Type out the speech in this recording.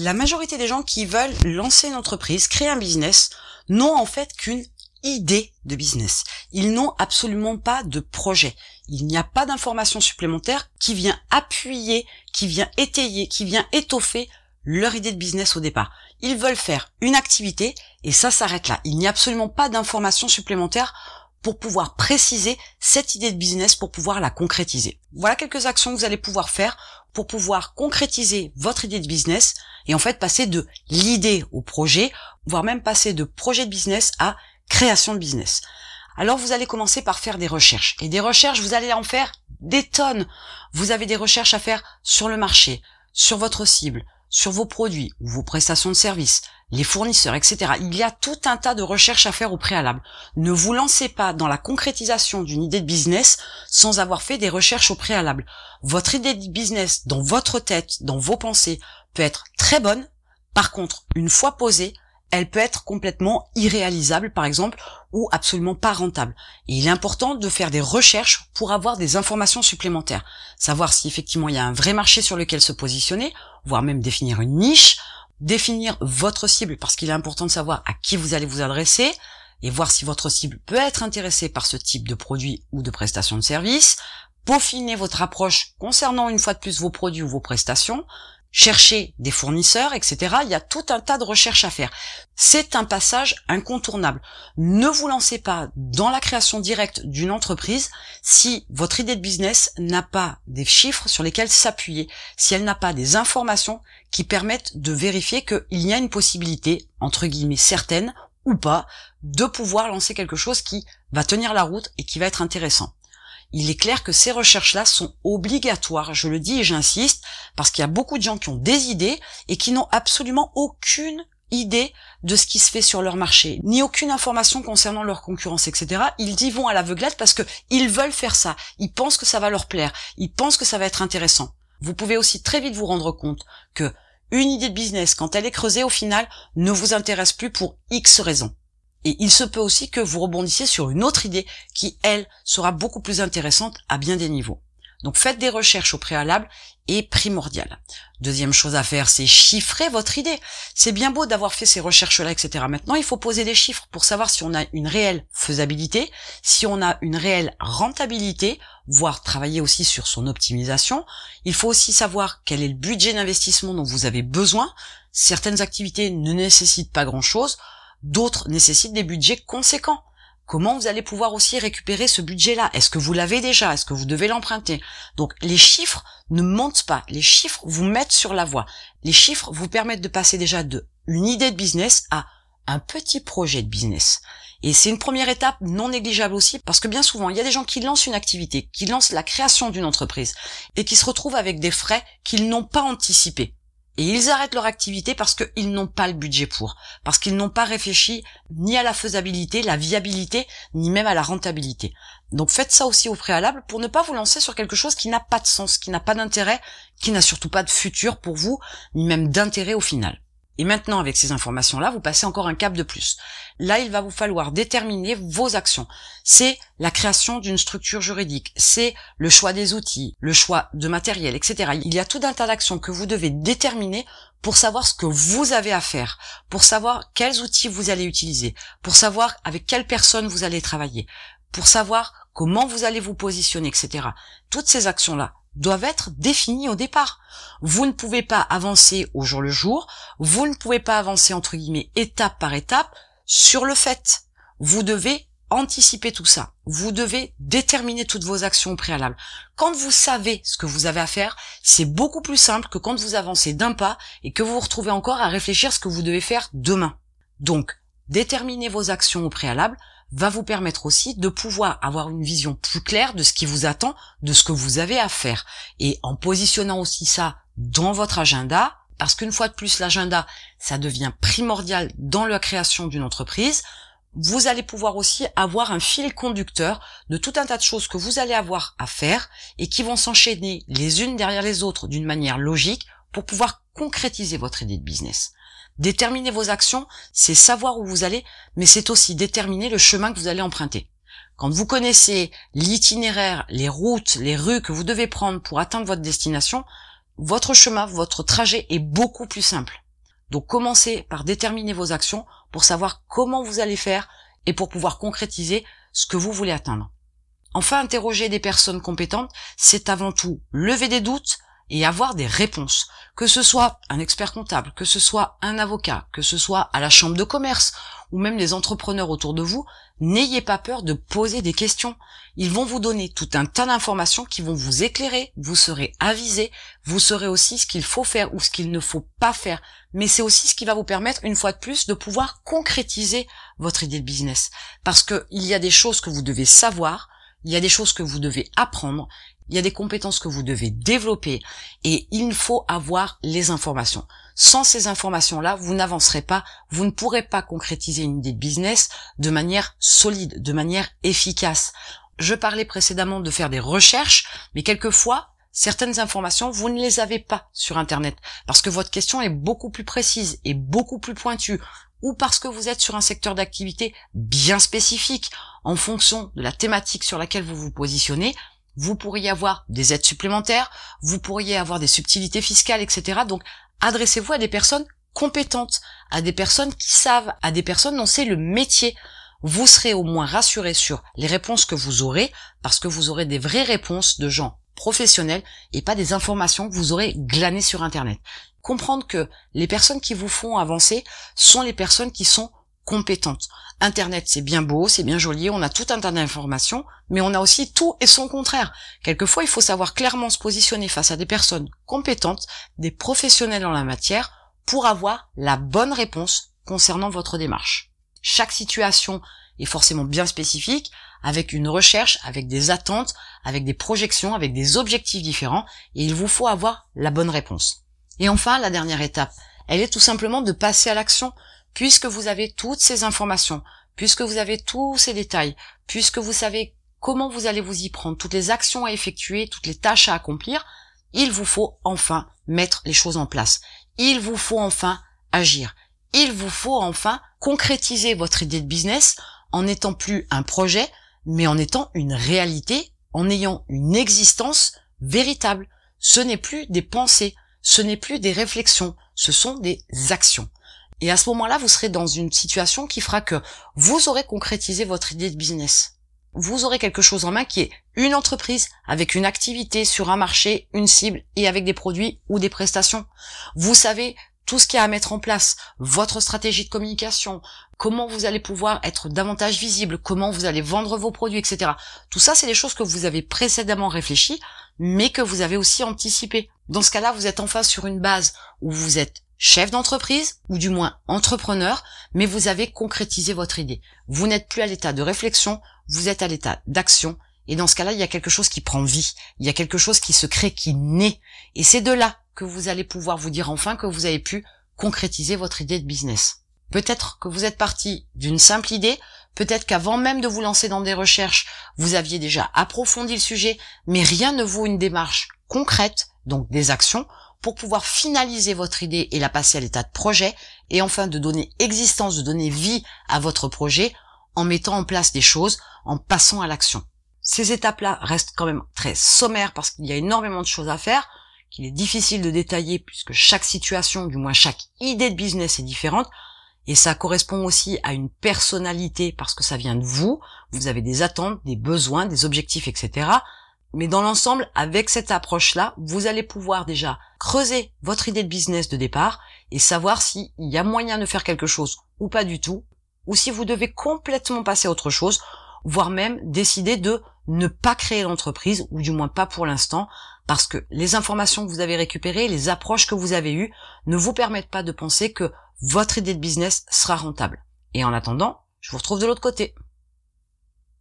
La majorité des gens qui veulent lancer une entreprise, créer un business, n'ont en fait qu'une idée de business. Ils n'ont absolument pas de projet. Il n'y a pas d'information supplémentaire qui vient appuyer, qui vient étayer, qui vient étoffer leur idée de business au départ. Ils veulent faire une activité et ça s'arrête là. Il n'y a absolument pas d'information supplémentaire pour pouvoir préciser cette idée de business, pour pouvoir la concrétiser. Voilà quelques actions que vous allez pouvoir faire pour pouvoir concrétiser votre idée de business et en fait passer de l'idée au projet, voire même passer de projet de business à création de business. Alors vous allez commencer par faire des recherches. Et des recherches, vous allez en faire des tonnes. Vous avez des recherches à faire sur le marché, sur votre cible, sur vos produits ou vos prestations de services, les fournisseurs, etc. Il y a tout un tas de recherches à faire au préalable. Ne vous lancez pas dans la concrétisation d'une idée de business sans avoir fait des recherches au préalable. Votre idée de business dans votre tête, dans vos pensées, peut être très bonne. Par contre, une fois posée, elle peut être complètement irréalisable, par exemple, ou absolument pas rentable. Il est important de faire des recherches pour avoir des informations supplémentaires. Savoir si effectivement il y a un vrai marché sur lequel se positionner, voire même définir une niche, définir votre cible parce qu'il est important de savoir à qui vous allez vous adresser et voir si votre cible peut être intéressée par ce type de produit ou de prestation de service, peaufiner votre approche concernant une fois de plus vos produits ou vos prestations, chercher des fournisseurs, etc. Il y a tout un tas de recherches à faire. C'est un passage incontournable. Ne vous lancez pas dans la création directe d'une entreprise si votre idée de business n'a pas des chiffres sur lesquels s'appuyer, si elle n'a pas des informations qui permettent de vérifier qu'il y a une possibilité, entre guillemets certaine ou pas, de pouvoir lancer quelque chose qui va tenir la route et qui va être intéressant il est clair que ces recherches-là sont obligatoires. Je le dis et j'insiste, parce qu'il y a beaucoup de gens qui ont des idées et qui n'ont absolument aucune idée de ce qui se fait sur leur marché, ni aucune information concernant leur concurrence, etc. Ils y vont à l'aveuglette parce que ils veulent faire ça. Ils pensent que ça va leur plaire. Ils pensent que ça va être intéressant. Vous pouvez aussi très vite vous rendre compte que une idée de business, quand elle est creusée, au final, ne vous intéresse plus pour X raisons. Et il se peut aussi que vous rebondissiez sur une autre idée qui, elle, sera beaucoup plus intéressante à bien des niveaux. Donc faites des recherches au préalable et primordial. Deuxième chose à faire, c'est chiffrer votre idée. C'est bien beau d'avoir fait ces recherches-là, etc. Maintenant, il faut poser des chiffres pour savoir si on a une réelle faisabilité, si on a une réelle rentabilité, voire travailler aussi sur son optimisation. Il faut aussi savoir quel est le budget d'investissement dont vous avez besoin. Certaines activités ne nécessitent pas grand-chose. D'autres nécessitent des budgets conséquents. Comment vous allez pouvoir aussi récupérer ce budget-là? Est-ce que vous l'avez déjà? Est-ce que vous devez l'emprunter? Donc les chiffres ne montent pas. Les chiffres vous mettent sur la voie. Les chiffres vous permettent de passer déjà de une idée de business à un petit projet de business. Et c'est une première étape non négligeable aussi parce que bien souvent, il y a des gens qui lancent une activité, qui lancent la création d'une entreprise et qui se retrouvent avec des frais qu'ils n'ont pas anticipés. Et ils arrêtent leur activité parce qu'ils n'ont pas le budget pour, parce qu'ils n'ont pas réfléchi ni à la faisabilité, la viabilité, ni même à la rentabilité. Donc faites ça aussi au préalable pour ne pas vous lancer sur quelque chose qui n'a pas de sens, qui n'a pas d'intérêt, qui n'a surtout pas de futur pour vous, ni même d'intérêt au final. Et maintenant, avec ces informations-là, vous passez encore un cap de plus. Là, il va vous falloir déterminer vos actions. C'est la création d'une structure juridique, c'est le choix des outils, le choix de matériel, etc. Il y a tout un tas d'actions que vous devez déterminer pour savoir ce que vous avez à faire, pour savoir quels outils vous allez utiliser, pour savoir avec quelles personnes vous allez travailler, pour savoir comment vous allez vous positionner, etc. Toutes ces actions-là, doivent être définis au départ. Vous ne pouvez pas avancer au jour le jour, vous ne pouvez pas avancer entre guillemets étape par étape sur le fait. Vous devez anticiper tout ça. Vous devez déterminer toutes vos actions préalables. Quand vous savez ce que vous avez à faire, c'est beaucoup plus simple que quand vous avancez d'un pas et que vous vous retrouvez encore à réfléchir ce que vous devez faire demain. Donc, déterminez vos actions au préalable, va vous permettre aussi de pouvoir avoir une vision plus claire de ce qui vous attend, de ce que vous avez à faire. Et en positionnant aussi ça dans votre agenda, parce qu'une fois de plus, l'agenda, ça devient primordial dans la création d'une entreprise, vous allez pouvoir aussi avoir un fil conducteur de tout un tas de choses que vous allez avoir à faire et qui vont s'enchaîner les unes derrière les autres d'une manière logique pour pouvoir concrétiser votre idée de business. Déterminer vos actions, c'est savoir où vous allez, mais c'est aussi déterminer le chemin que vous allez emprunter. Quand vous connaissez l'itinéraire, les routes, les rues que vous devez prendre pour atteindre votre destination, votre chemin, votre trajet est beaucoup plus simple. Donc commencez par déterminer vos actions pour savoir comment vous allez faire et pour pouvoir concrétiser ce que vous voulez atteindre. Enfin, interroger des personnes compétentes, c'est avant tout lever des doutes et avoir des réponses. Que ce soit un expert comptable, que ce soit un avocat, que ce soit à la chambre de commerce ou même les entrepreneurs autour de vous, n'ayez pas peur de poser des questions. Ils vont vous donner tout un tas d'informations qui vont vous éclairer, vous serez avisé, vous saurez aussi ce qu'il faut faire ou ce qu'il ne faut pas faire. Mais c'est aussi ce qui va vous permettre, une fois de plus, de pouvoir concrétiser votre idée de business. Parce qu'il y a des choses que vous devez savoir, il y a des choses que vous devez apprendre, il y a des compétences que vous devez développer et il faut avoir les informations. Sans ces informations-là, vous n'avancerez pas, vous ne pourrez pas concrétiser une idée de business de manière solide, de manière efficace. Je parlais précédemment de faire des recherches, mais quelquefois, certaines informations, vous ne les avez pas sur Internet, parce que votre question est beaucoup plus précise et beaucoup plus pointue, ou parce que vous êtes sur un secteur d'activité bien spécifique, en fonction de la thématique sur laquelle vous vous positionnez, vous pourriez avoir des aides supplémentaires, vous pourriez avoir des subtilités fiscales, etc. Donc, adressez-vous à des personnes compétentes, à des personnes qui savent, à des personnes dont c'est le métier. Vous serez au moins rassuré sur les réponses que vous aurez, parce que vous aurez des vraies réponses de gens professionnels et pas des informations que vous aurez glanées sur Internet. Comprendre que les personnes qui vous font avancer sont les personnes qui sont compétentes. Internet, c'est bien beau, c'est bien joli, on a tout un tas d'informations, mais on a aussi tout et son contraire. Quelquefois, il faut savoir clairement se positionner face à des personnes compétentes, des professionnels en la matière, pour avoir la bonne réponse concernant votre démarche. Chaque situation est forcément bien spécifique, avec une recherche, avec des attentes, avec des projections, avec des objectifs différents, et il vous faut avoir la bonne réponse. Et enfin, la dernière étape, elle est tout simplement de passer à l'action, puisque vous avez toutes ces informations, puisque vous avez tous ces détails, puisque vous savez comment vous allez vous y prendre, toutes les actions à effectuer, toutes les tâches à accomplir, il vous faut enfin mettre les choses en place. Il vous faut enfin agir. Il vous faut enfin concrétiser votre idée de business en n'étant plus un projet, mais en étant une réalité, en ayant une existence véritable. Ce n'est plus des pensées, ce n'est plus des réflexions, ce sont des actions. Et à ce moment-là, vous serez dans une situation qui fera que vous aurez concrétisé votre idée de business. Vous aurez quelque chose en main qui est une entreprise avec une activité sur un marché, une cible et avec des produits ou des prestations. Vous savez tout ce qu'il y a à mettre en place, votre stratégie de communication, comment vous allez pouvoir être davantage visible, comment vous allez vendre vos produits, etc. Tout ça, c'est des choses que vous avez précédemment réfléchi, mais que vous avez aussi anticipé. Dans ce cas-là, vous êtes enfin sur une base où vous êtes chef d'entreprise ou du moins entrepreneur, mais vous avez concrétisé votre idée. Vous n'êtes plus à l'état de réflexion, vous êtes à l'état d'action. Et dans ce cas-là, il y a quelque chose qui prend vie, il y a quelque chose qui se crée, qui naît. Et c'est de là que vous allez pouvoir vous dire enfin que vous avez pu concrétiser votre idée de business. Peut-être que vous êtes parti d'une simple idée, peut-être qu'avant même de vous lancer dans des recherches, vous aviez déjà approfondi le sujet, mais rien ne vaut une démarche concrète, donc des actions, pour pouvoir finaliser votre idée et la passer à l'état de projet, et enfin de donner existence, de donner vie à votre projet en mettant en place des choses, en passant à l'action. Ces étapes-là restent quand même très sommaires parce qu'il y a énormément de choses à faire, qu'il est difficile de détailler puisque chaque situation, du moins chaque idée de business est différente, et ça correspond aussi à une personnalité parce que ça vient de vous, vous avez des attentes, des besoins, des objectifs, etc. Mais dans l'ensemble, avec cette approche-là, vous allez pouvoir déjà creuser votre idée de business de départ et savoir s'il y a moyen de faire quelque chose ou pas du tout, ou si vous devez complètement passer à autre chose, voire même décider de ne pas créer l'entreprise, ou du moins pas pour l'instant, parce que les informations que vous avez récupérées, les approches que vous avez eues, ne vous permettent pas de penser que votre idée de business sera rentable. Et en attendant, je vous retrouve de l'autre côté.